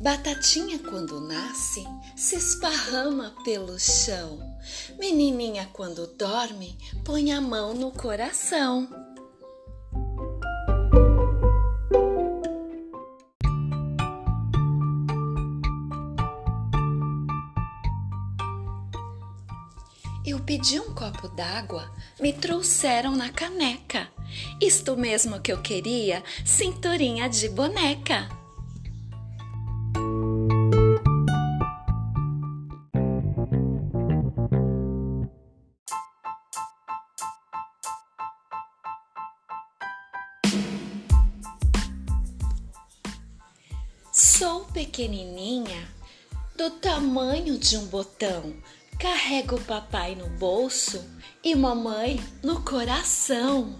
Batatinha, quando nasce, se esparrama pelo chão. Menininha, quando dorme, põe a mão no coração. Eu pedi um copo d'água, me trouxeram na caneca. Isto mesmo que eu queria, cinturinha de boneca. Sou pequenininha, do tamanho de um botão. Carrego o papai no bolso e mamãe no coração.